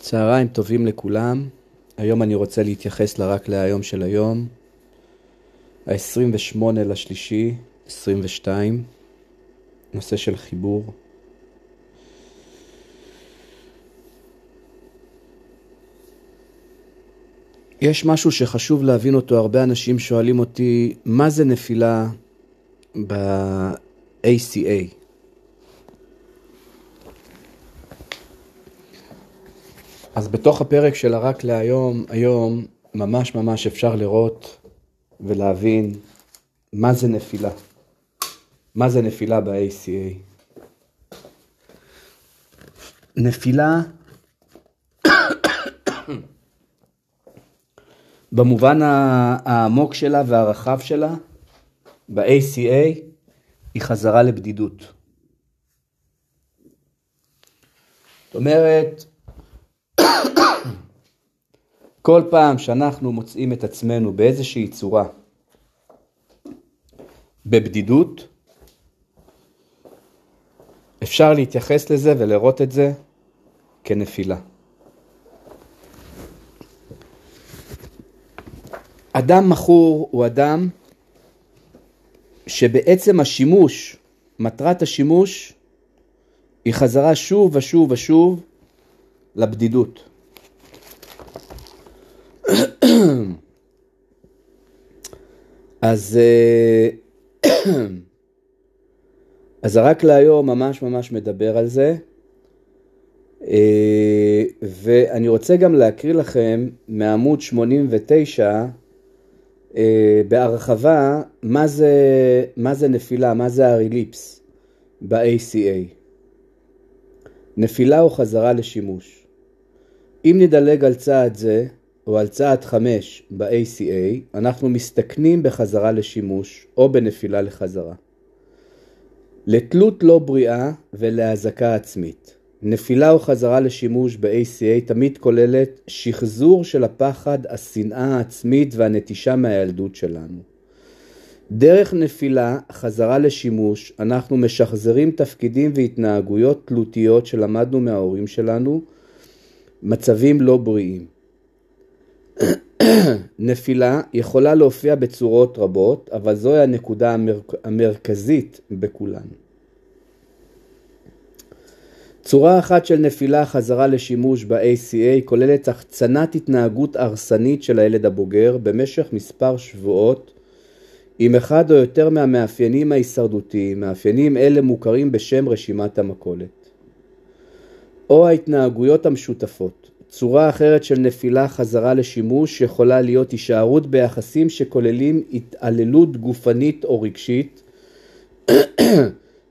צהריים טובים לכולם. היום אני רוצה להתייחס לרק להיום של היום, ה-28 לשלישי, 22, נושא של חיבור. יש משהו שחשוב להבין אותו, הרבה אנשים שואלים אותי, מה זה נפילה ב-ACA? אז בתוך הפרק של הרק להיום, היום ממש ממש אפשר לראות ולהבין מה זה נפילה. מה זה נפילה ב-ACA. נפילה במובן העמוק שלה והרחב שלה, ב-ACA, היא חזרה לבדידות. זאת אומרת, כל פעם שאנחנו מוצאים את עצמנו באיזושהי צורה בבדידות, אפשר להתייחס לזה ולראות את זה כנפילה. אדם מכור הוא אדם שבעצם השימוש, מטרת השימוש, היא חזרה שוב ושוב ושוב לבדידות. אז, אה, אז הרק להיום ממש ממש מדבר על זה, אה, ואני רוצה גם להקריא לכם מעמוד 89 אה, בהרחבה מה זה, מה זה נפילה, מה זה הריליפס ב-ACA. נפילה או חזרה לשימוש. אם נדלג על צעד זה, או על צעד 5 ב-ACA, אנחנו מסתכנים בחזרה לשימוש או בנפילה לחזרה. לתלות לא בריאה ולהזקה עצמית. נפילה או חזרה לשימוש ב-ACA תמיד כוללת שחזור של הפחד, השנאה העצמית והנטישה מהילדות שלנו. דרך נפילה, חזרה לשימוש, אנחנו משחזרים תפקידים והתנהגויות תלותיות שלמדנו מההורים שלנו, מצבים לא בריאים. נפילה יכולה להופיע בצורות רבות, אבל זוהי הנקודה המרכ... המרכזית בכולן. צורה אחת של נפילה חזרה לשימוש ב-ACA כוללת החצנת התנהגות הרסנית של הילד הבוגר במשך מספר שבועות עם אחד או יותר מהמאפיינים ההישרדותיים, מאפיינים אלה מוכרים בשם רשימת המכולת. או ההתנהגויות המשותפות. צורה אחרת של נפילה חזרה לשימוש יכולה להיות הישארות ביחסים שכוללים התעללות גופנית או רגשית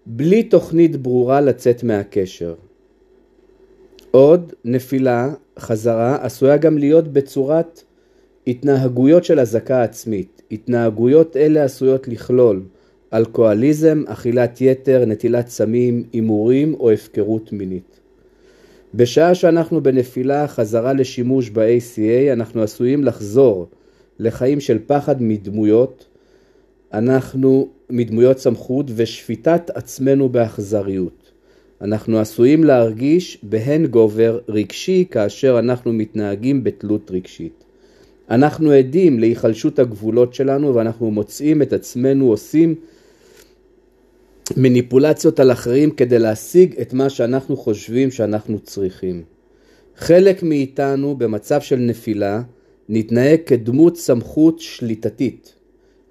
בלי תוכנית ברורה לצאת מהקשר. עוד נפילה, חזרה, עשויה גם להיות בצורת התנהגויות של אזעקה עצמית. התנהגויות אלה עשויות לכלול אלכוהוליזם, אכילת יתר, נטילת סמים, הימורים או הפקרות מינית. בשעה שאנחנו בנפילה חזרה לשימוש ב-ACA, אנחנו עשויים לחזור לחיים של פחד מדמויות, אנחנו מדמויות סמכות ושפיטת עצמנו באכזריות. אנחנו עשויים להרגיש בהן גובר רגשי כאשר אנחנו מתנהגים בתלות רגשית. אנחנו עדים להיחלשות הגבולות שלנו ואנחנו מוצאים את עצמנו עושים מניפולציות על אחרים כדי להשיג את מה שאנחנו חושבים שאנחנו צריכים. חלק מאיתנו במצב של נפילה נתנהג כדמות סמכות שליטתית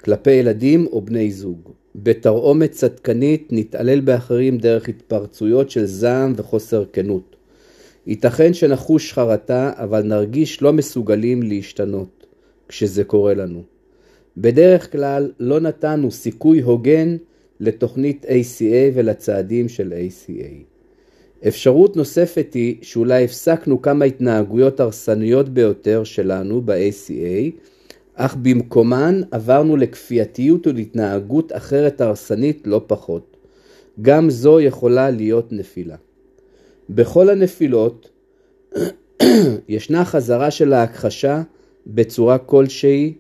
כלפי ילדים או בני זוג. בתרעומת צדקנית נתעלל באחרים דרך התפרצויות של זעם וחוסר כנות. ייתכן שנחוש חרטה, אבל נרגיש לא מסוגלים להשתנות כשזה קורה לנו. בדרך כלל לא נתנו סיכוי הוגן לתוכנית ACA ולצעדים של ACA. אפשרות נוספת היא שאולי הפסקנו כמה התנהגויות הרסניות ביותר שלנו ב-ACA, אך במקומן עברנו לכפייתיות ולהתנהגות אחרת הרסנית לא פחות. גם זו יכולה להיות נפילה. בכל הנפילות ישנה חזרה של ההכחשה בצורה כלשהי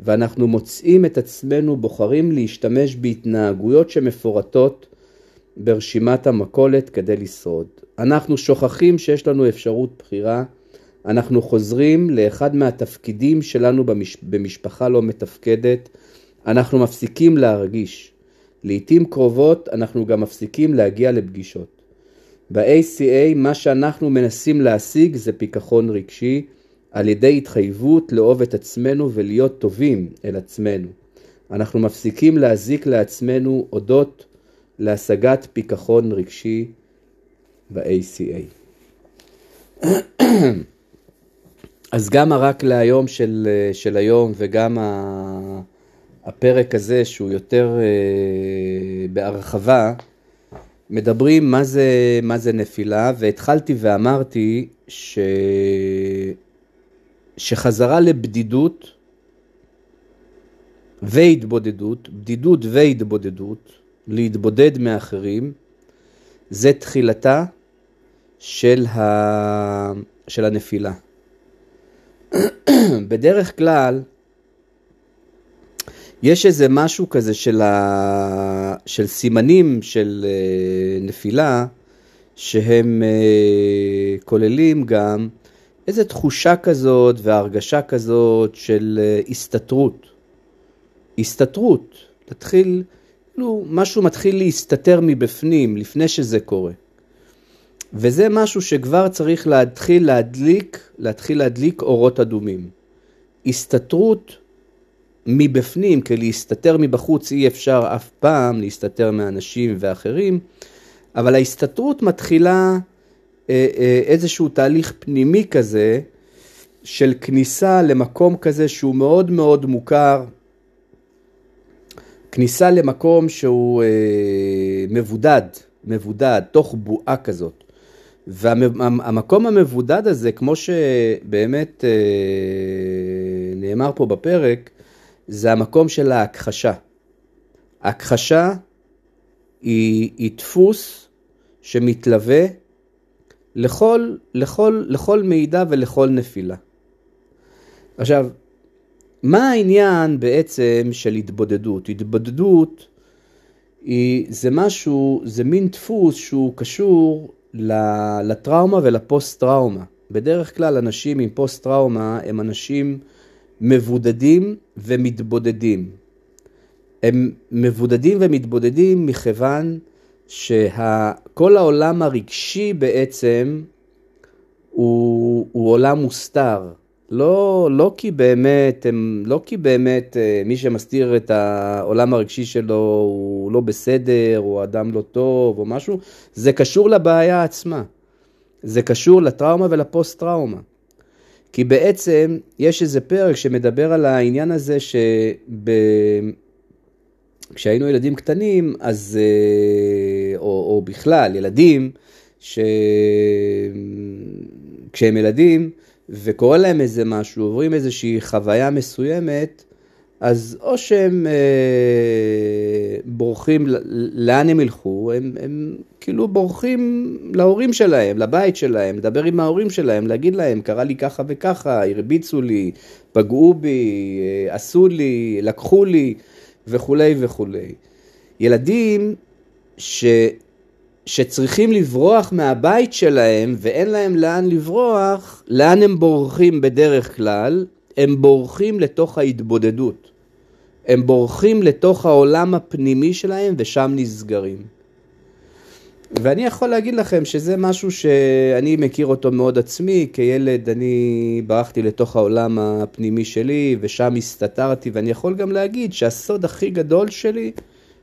ואנחנו מוצאים את עצמנו בוחרים להשתמש בהתנהגויות שמפורטות ברשימת המכולת כדי לשרוד. אנחנו שוכחים שיש לנו אפשרות בחירה אנחנו חוזרים לאחד מהתפקידים שלנו במש... במשפחה לא מתפקדת, אנחנו מפסיקים להרגיש. לעתים קרובות אנחנו גם מפסיקים להגיע לפגישות. ב-ACA מה שאנחנו מנסים להשיג זה פיכחון רגשי על ידי התחייבות לאהוב את עצמנו ולהיות טובים אל עצמנו. אנחנו מפסיקים להזיק לעצמנו אודות להשגת פיכחון רגשי ב-ACA. אז גם הרק להיום של, של היום וגם הפרק הזה שהוא יותר אה, בהרחבה, מדברים מה זה, מה זה נפילה, והתחלתי ואמרתי ש... שחזרה לבדידות והתבודדות, בדידות והתבודדות, להתבודד מאחרים, זה תחילתה של, ה... של הנפילה. בדרך כלל, יש איזה משהו כזה של, ה... של סימנים של uh, נפילה, שהם uh, כוללים גם איזו תחושה כזאת והרגשה כזאת של uh, הסתתרות. הסתתרות, להתחיל, כאילו משהו מתחיל להסתתר מבפנים לפני שזה קורה. וזה משהו שכבר צריך להתחיל להדליק, להתחיל להדליק אורות אדומים. הסתתרות מבפנים, כי להסתתר מבחוץ אי אפשר אף פעם להסתתר מאנשים ואחרים, אבל ההסתתרות מתחילה אה, אה, איזשהו תהליך פנימי כזה של כניסה למקום כזה שהוא מאוד מאוד מוכר, כניסה למקום שהוא אה, מבודד, מבודד, תוך בועה כזאת. והמקום המבודד הזה, כמו שבאמת אה, נאמר פה בפרק, זה המקום של ההכחשה. הכחשה היא, היא דפוס שמתלווה לכל, לכל, לכל מידע ולכל נפילה. עכשיו, מה העניין בעצם של התבודדות? התבודדות היא, זה משהו, זה מין דפוס שהוא קשור לטראומה ולפוסט-טראומה. בדרך כלל אנשים עם פוסט-טראומה הם אנשים מבודדים ומתבודדים. הם מבודדים ומתבודדים מכיוון שכל העולם הרגשי בעצם הוא, הוא עולם מוסתר. לא, לא כי באמת, הם, לא כי באמת אה, מי שמסתיר את העולם הרגשי שלו הוא לא בסדר, או אדם לא טוב, או משהו, זה קשור לבעיה עצמה. זה קשור לטראומה ולפוסט-טראומה. כי בעצם יש איזה פרק שמדבר על העניין הזה שב... כשהיינו ילדים קטנים, אז, אה, או, או בכלל, ילדים, ש... כשהם ילדים, וקורה להם איזה משהו, עוברים איזושהי חוויה מסוימת, אז או שהם אה, בורחים, לאן הם ילכו? הם, הם כאילו בורחים להורים שלהם, לבית שלהם, לדבר עם ההורים שלהם, להגיד להם, קרה לי ככה וככה, הרביצו לי, פגעו בי, אה, עשו לי, לקחו לי, וכולי וכולי. ילדים ש... שצריכים לברוח מהבית שלהם ואין להם לאן לברוח, לאן הם בורחים בדרך כלל? הם בורחים לתוך ההתבודדות. הם בורחים לתוך העולם הפנימי שלהם ושם נסגרים. ואני יכול להגיד לכם שזה משהו שאני מכיר אותו מאוד עצמי, כילד אני ברחתי לתוך העולם הפנימי שלי ושם הסתתרתי ואני יכול גם להגיד שהסוד הכי גדול שלי,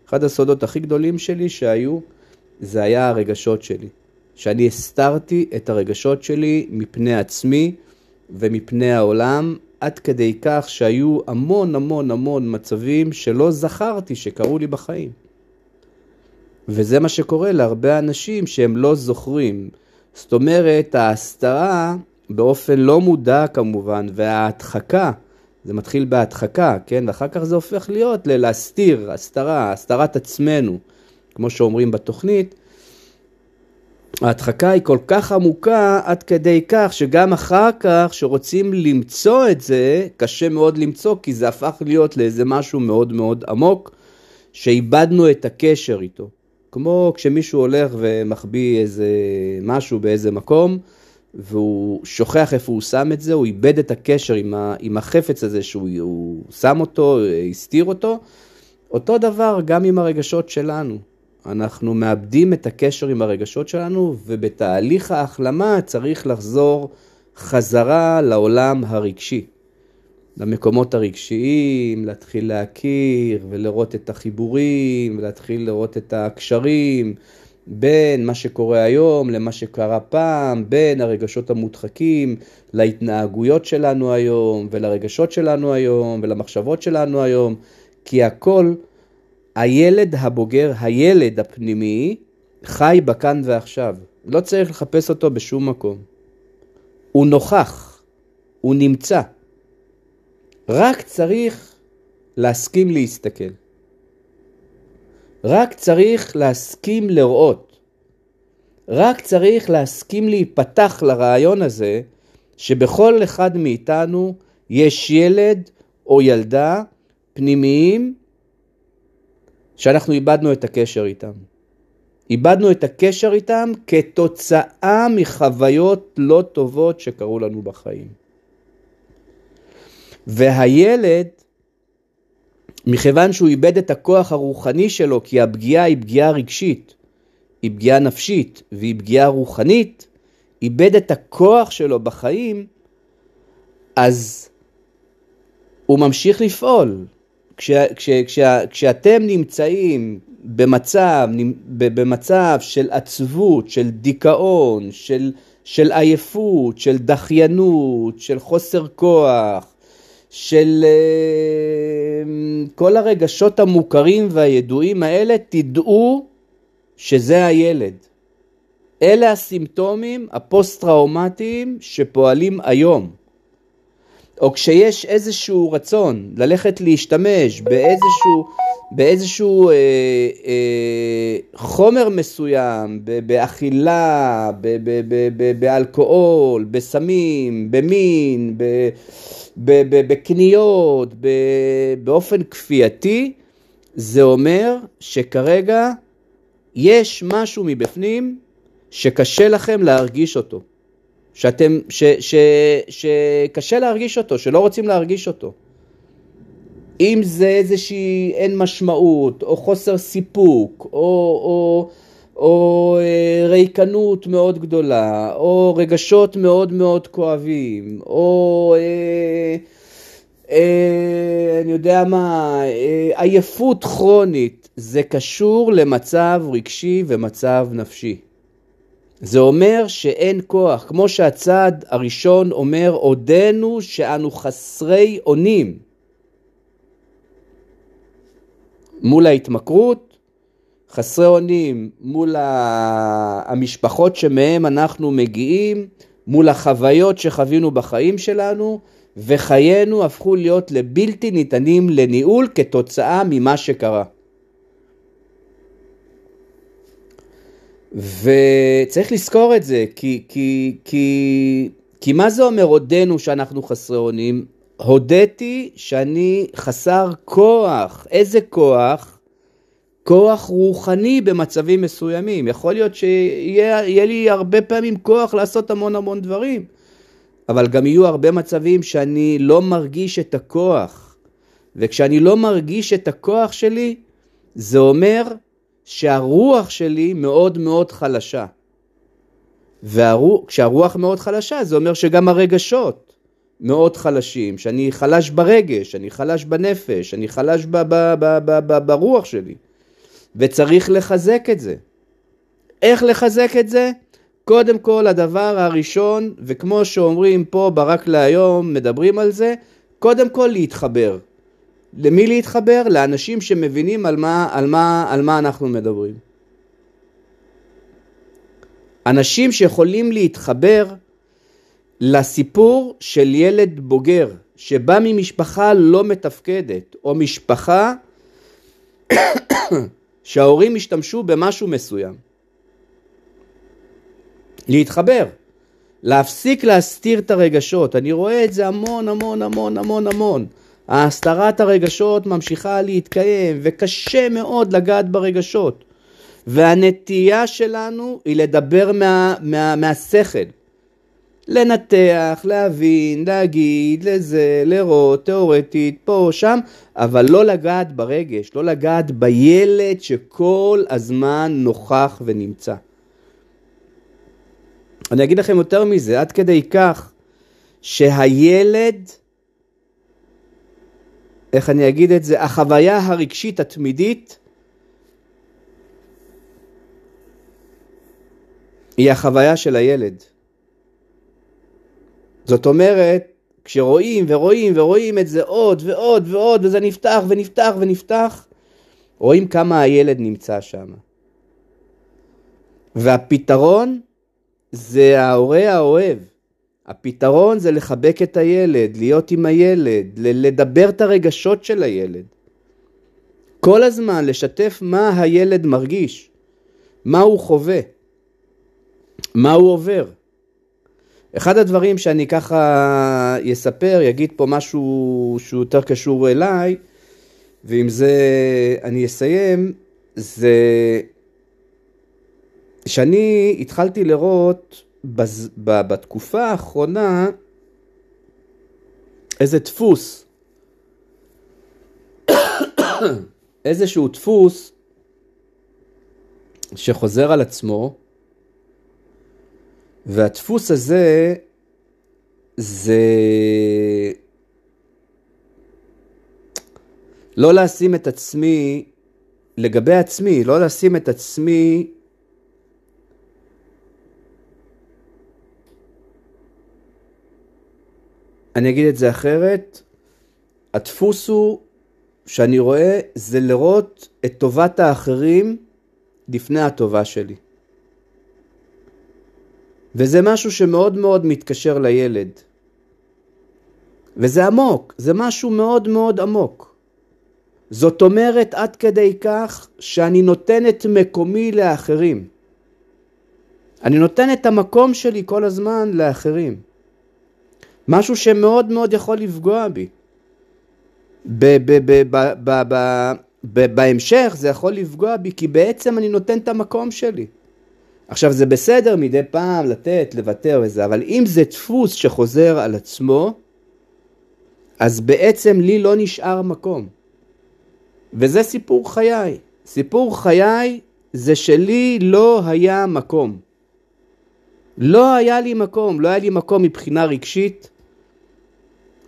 אחד הסודות הכי גדולים שלי שהיו, זה היה הרגשות שלי. שאני הסתרתי את הרגשות שלי מפני עצמי ומפני העולם, עד כדי כך שהיו המון המון המון מצבים שלא זכרתי שקרו לי בחיים. וזה מה שקורה להרבה אנשים שהם לא זוכרים. זאת אומרת, ההסתרה באופן לא מודע כמובן, וההדחקה, זה מתחיל בהדחקה, כן? ואחר כך זה הופך להיות ללהסתיר, הסתרה, הסתרת עצמנו. כמו שאומרים בתוכנית, ההדחקה היא כל כך עמוקה עד כדי כך שגם אחר כך שרוצים למצוא את זה, קשה מאוד למצוא כי זה הפך להיות לאיזה משהו מאוד מאוד עמוק, שאיבדנו את הקשר איתו. כמו כשמישהו הולך ומחביא איזה משהו באיזה מקום, והוא שוכח איפה הוא שם את זה, הוא איבד את הקשר עם, ה, עם החפץ הזה שהוא שם אותו, הסתיר אותו. אותו דבר גם עם הרגשות שלנו. אנחנו מאבדים את הקשר עם הרגשות שלנו, ובתהליך ההחלמה צריך לחזור חזרה לעולם הרגשי. למקומות הרגשיים, להתחיל להכיר ולראות את החיבורים, ולהתחיל לראות את הקשרים בין מה שקורה היום למה שקרה פעם, בין הרגשות המודחקים להתנהגויות שלנו היום, ולרגשות שלנו היום, ולמחשבות שלנו היום, כי הכל, הילד הבוגר, הילד הפנימי, חי בכאן ועכשיו. לא צריך לחפש אותו בשום מקום. הוא נוכח, הוא נמצא. רק צריך להסכים להסתכל. רק צריך להסכים לראות. רק צריך להסכים להיפתח לרעיון הזה שבכל אחד מאיתנו יש ילד או ילדה פנימיים שאנחנו איבדנו את הקשר איתם. איבדנו את הקשר איתם כתוצאה מחוויות לא טובות שקרו לנו בחיים. והילד, מכיוון שהוא איבד את הכוח הרוחני שלו, כי הפגיעה היא פגיעה רגשית, היא פגיעה נפשית והיא פגיעה רוחנית, איבד את הכוח שלו בחיים, אז הוא ממשיך לפעול. כש, כש, כש, כשאתם נמצאים במצב, במצב של עצבות, של דיכאון, של, של עייפות, של דחיינות, של חוסר כוח, של uh, כל הרגשות המוכרים והידועים האלה, תדעו שזה הילד. אלה הסימפטומים הפוסט-טראומטיים שפועלים היום. או כשיש איזשהו רצון ללכת להשתמש באיזשהו, באיזשהו אה, אה, חומר מסוים, באכילה, באלכוהול, בסמים, במין, בקניות, באופן כפייתי, זה אומר שכרגע יש משהו מבפנים שקשה לכם להרגיש אותו. שאתם, ש, ש, שקשה להרגיש אותו, שלא רוצים להרגיש אותו. אם זה איזושהי אין משמעות, או חוסר סיפוק, או, או, או אה, ריקנות מאוד גדולה, או רגשות מאוד מאוד כואבים, או אה, אה, אני יודע מה, אה, עייפות כרונית, זה קשור למצב רגשי ומצב נפשי. זה אומר שאין כוח, כמו שהצד הראשון אומר, עודנו שאנו חסרי אונים. מול ההתמכרות, חסרי אונים מול המשפחות שמהם אנחנו מגיעים, מול החוויות שחווינו בחיים שלנו, וחיינו הפכו להיות לבלתי ניתנים לניהול כתוצאה ממה שקרה. וצריך לזכור את זה, כי, כי, כי, כי מה זה אומר הודינו שאנחנו חסרי אונים? הודיתי שאני חסר כוח. איזה כוח? כוח רוחני במצבים מסוימים. יכול להיות שיהיה לי הרבה פעמים כוח לעשות המון המון דברים, אבל גם יהיו הרבה מצבים שאני לא מרגיש את הכוח. וכשאני לא מרגיש את הכוח שלי, זה אומר שהרוח שלי מאוד מאוד חלשה. וכשהרוח מאוד חלשה זה אומר שגם הרגשות מאוד חלשים, שאני חלש ברגש, אני חלש בנפש, אני חלש ב- ב- ב- ב- ב- ברוח שלי. וצריך לחזק את זה. איך לחזק את זה? קודם כל הדבר הראשון, וכמו שאומרים פה ברק להיום, מדברים על זה, קודם כל להתחבר. למי להתחבר? לאנשים שמבינים על מה, על מה, על מה אנחנו מדברים. אנשים שיכולים להתחבר לסיפור של ילד בוגר שבא ממשפחה לא מתפקדת, או משפחה שההורים השתמשו במשהו מסוים. להתחבר, להפסיק להסתיר את הרגשות. אני רואה את זה המון המון המון המון המון. הסתרת הרגשות ממשיכה להתקיים, וקשה מאוד לגעת ברגשות. והנטייה שלנו היא לדבר מה, מה, מהשכל. לנתח, להבין, להגיד, לזה, לראות, תיאורטית, פה, שם, אבל לא לגעת ברגש, לא לגעת בילד שכל הזמן נוכח ונמצא. אני אגיד לכם יותר מזה, עד כדי כך שהילד, איך אני אגיד את זה, החוויה הרגשית התמידית היא החוויה של הילד. זאת אומרת, כשרואים ורואים ורואים את זה עוד ועוד ועוד וזה נפתח ונפתח ונפתח, רואים כמה הילד נמצא שם. והפתרון זה ההורה האוהב. הפתרון זה לחבק את הילד, להיות עם הילד, לדבר את הרגשות של הילד. כל הזמן לשתף מה הילד מרגיש, מה הוא חווה, מה הוא עובר. אחד הדברים שאני ככה אספר, יגיד פה משהו שהוא יותר קשור אליי, ועם זה אני אסיים, זה שאני התחלתי לראות בז, ב, בתקופה האחרונה איזה דפוס, איזשהו דפוס שחוזר על עצמו, והדפוס הזה זה לא לשים את עצמי, לגבי עצמי, לא לשים את עצמי אני אגיד את זה אחרת, הדפוס הוא שאני רואה זה לראות את טובת האחרים לפני הטובה שלי. וזה משהו שמאוד מאוד מתקשר לילד. וזה עמוק, זה משהו מאוד מאוד עמוק. זאת אומרת עד כדי כך שאני נותן את מקומי לאחרים. אני נותן את המקום שלי כל הזמן לאחרים. משהו שמאוד מאוד יכול לפגוע בי. בהמשך זה יכול לפגוע בי כי בעצם אני נותן את המקום שלי. עכשיו זה בסדר מדי פעם לתת, לוותר וזה, אבל אם זה דפוס שחוזר על עצמו, אז בעצם לי לא נשאר מקום. וזה סיפור חיי. סיפור חיי זה שלי לא היה מקום. לא היה לי מקום, לא היה לי מקום מבחינה רגשית,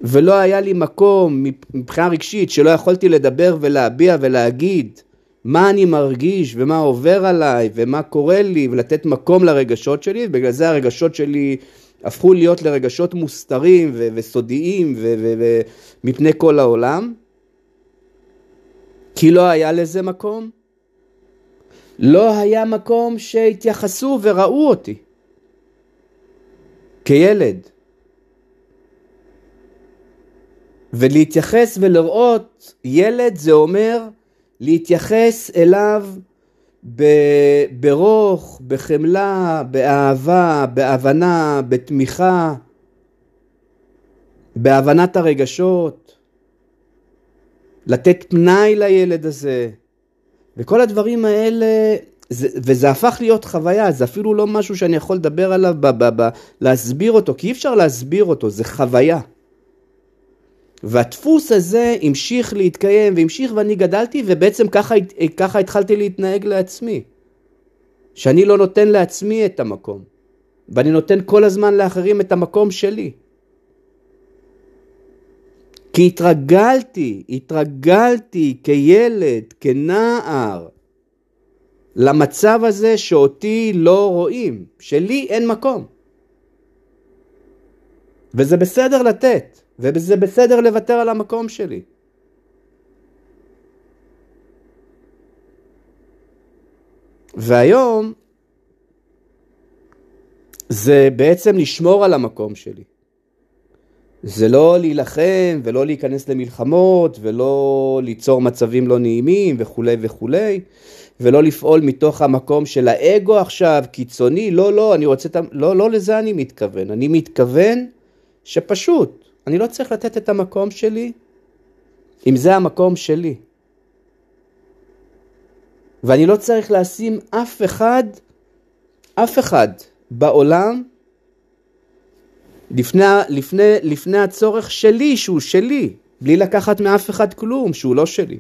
ולא היה לי מקום מבחינה רגשית שלא יכולתי לדבר ולהביע ולהגיד מה אני מרגיש ומה עובר עליי ומה קורה לי ולתת מקום לרגשות שלי ובגלל זה הרגשות שלי הפכו להיות לרגשות מוסתרים ו- וסודיים ומפני כל העולם. כי לא היה לזה מקום. לא היה מקום שהתייחסו וראו אותי כילד ולהתייחס ולראות ילד זה אומר להתייחס אליו ברוך, בחמלה, באהבה, בהבנה, בתמיכה, בהבנת הרגשות, לתת פנאי לילד הזה. וכל הדברים האלה, זה, וזה הפך להיות חוויה, זה אפילו לא משהו שאני יכול לדבר עליו, ב, ב, ב, להסביר אותו, כי אי אפשר להסביר אותו, זה חוויה. והדפוס הזה המשיך להתקיים והמשיך ואני גדלתי ובעצם ככה, ככה התחלתי להתנהג לעצמי. שאני לא נותן לעצמי את המקום, ואני נותן כל הזמן לאחרים את המקום שלי. כי התרגלתי, התרגלתי כילד, כנער, למצב הזה שאותי לא רואים, שלי אין מקום. וזה בסדר לתת. וזה בסדר לוותר על המקום שלי. והיום זה בעצם לשמור על המקום שלי. זה לא להילחם ולא להיכנס למלחמות ולא ליצור מצבים לא נעימים וכולי וכולי ולא לפעול מתוך המקום של האגו עכשיו, קיצוני, לא, לא, אני רוצה את ה... לא, לא לזה אני מתכוון. אני מתכוון שפשוט אני לא צריך לתת את המקום שלי אם זה המקום שלי. ואני לא צריך לשים אף אחד, אף אחד בעולם לפני, לפני, לפני הצורך שלי, שהוא שלי, בלי לקחת מאף אחד כלום, שהוא לא שלי.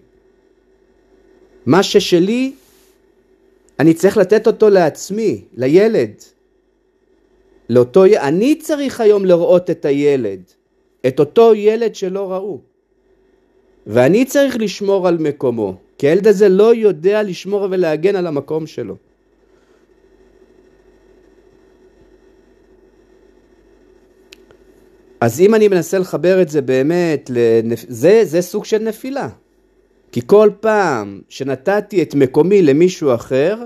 מה ששלי, אני צריך לתת אותו לעצמי, לילד. לאותו, אני צריך היום לראות את הילד, את אותו ילד שלא ראו. ואני צריך לשמור על מקומו, כי הילד הזה לא יודע לשמור ולהגן על המקום שלו. אז אם אני מנסה לחבר את זה באמת, לנפ... זה, זה סוג של נפילה. כי כל פעם שנתתי את מקומי למישהו אחר,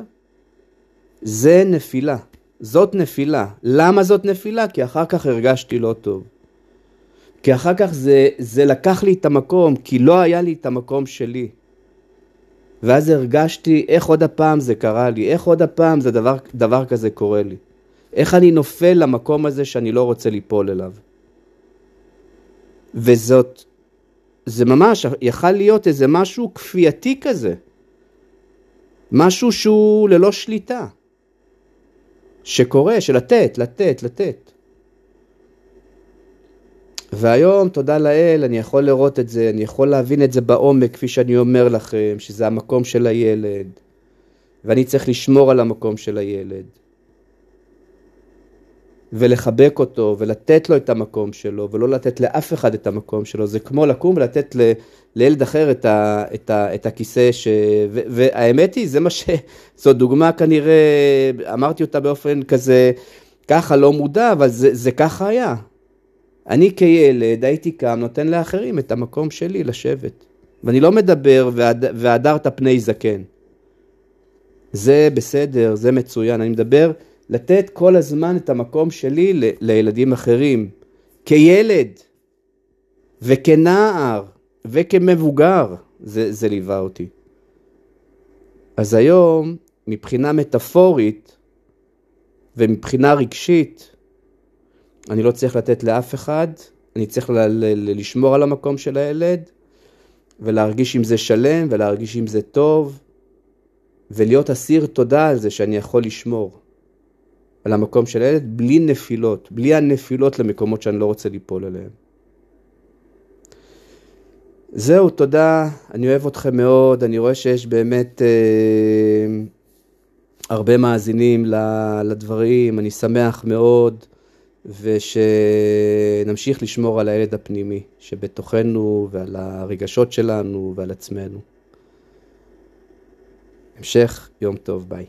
זה נפילה. זאת נפילה. למה זאת נפילה? כי אחר כך הרגשתי לא טוב. כי אחר כך זה, זה לקח לי את המקום, כי לא היה לי את המקום שלי. ואז הרגשתי איך עוד הפעם זה קרה לי, איך עוד הפעם זה דבר, דבר כזה קורה לי. איך אני נופל למקום הזה שאני לא רוצה ליפול אליו. וזאת, זה ממש יכל להיות איזה משהו כפייתי כזה. משהו שהוא ללא שליטה. שקורה, של לתת, לתת, לתת. והיום, תודה לאל, אני יכול לראות את זה, אני יכול להבין את זה בעומק, כפי שאני אומר לכם, שזה המקום של הילד, ואני צריך לשמור על המקום של הילד. ולחבק אותו ולתת לו את המקום שלו ולא לתת לאף אחד את המקום שלו זה כמו לקום ולתת ל, לילד אחר את, ה, את, ה, את הכיסא ש... ו, והאמת היא זה מה ש... זו דוגמה כנראה אמרתי אותה באופן כזה ככה לא מודע אבל זה, זה ככה היה. אני כילד הייתי קם נותן לאחרים את המקום שלי לשבת ואני לא מדבר והדרת פני זקן. זה בסדר זה מצוין אני מדבר לתת כל הזמן את המקום שלי ל- לילדים אחרים. כילד וכנער וכמבוגר זה, זה ליווה אותי. אז היום, מבחינה מטאפורית ומבחינה רגשית, אני לא צריך לתת לאף אחד, אני צריך ל- ל- לשמור על המקום של הילד ולהרגיש עם זה שלם ולהרגיש עם זה טוב ולהיות אסיר תודה על זה שאני יכול לשמור. על המקום של הילד בלי נפילות, בלי הנפילות למקומות שאני לא רוצה ליפול אליהם. זהו, תודה, אני אוהב אתכם מאוד, אני רואה שיש באמת אה, הרבה מאזינים לדברים, אני שמח מאוד, ושנמשיך לשמור על הילד הפנימי שבתוכנו ועל הרגשות שלנו ועל עצמנו. המשך יום טוב, ביי.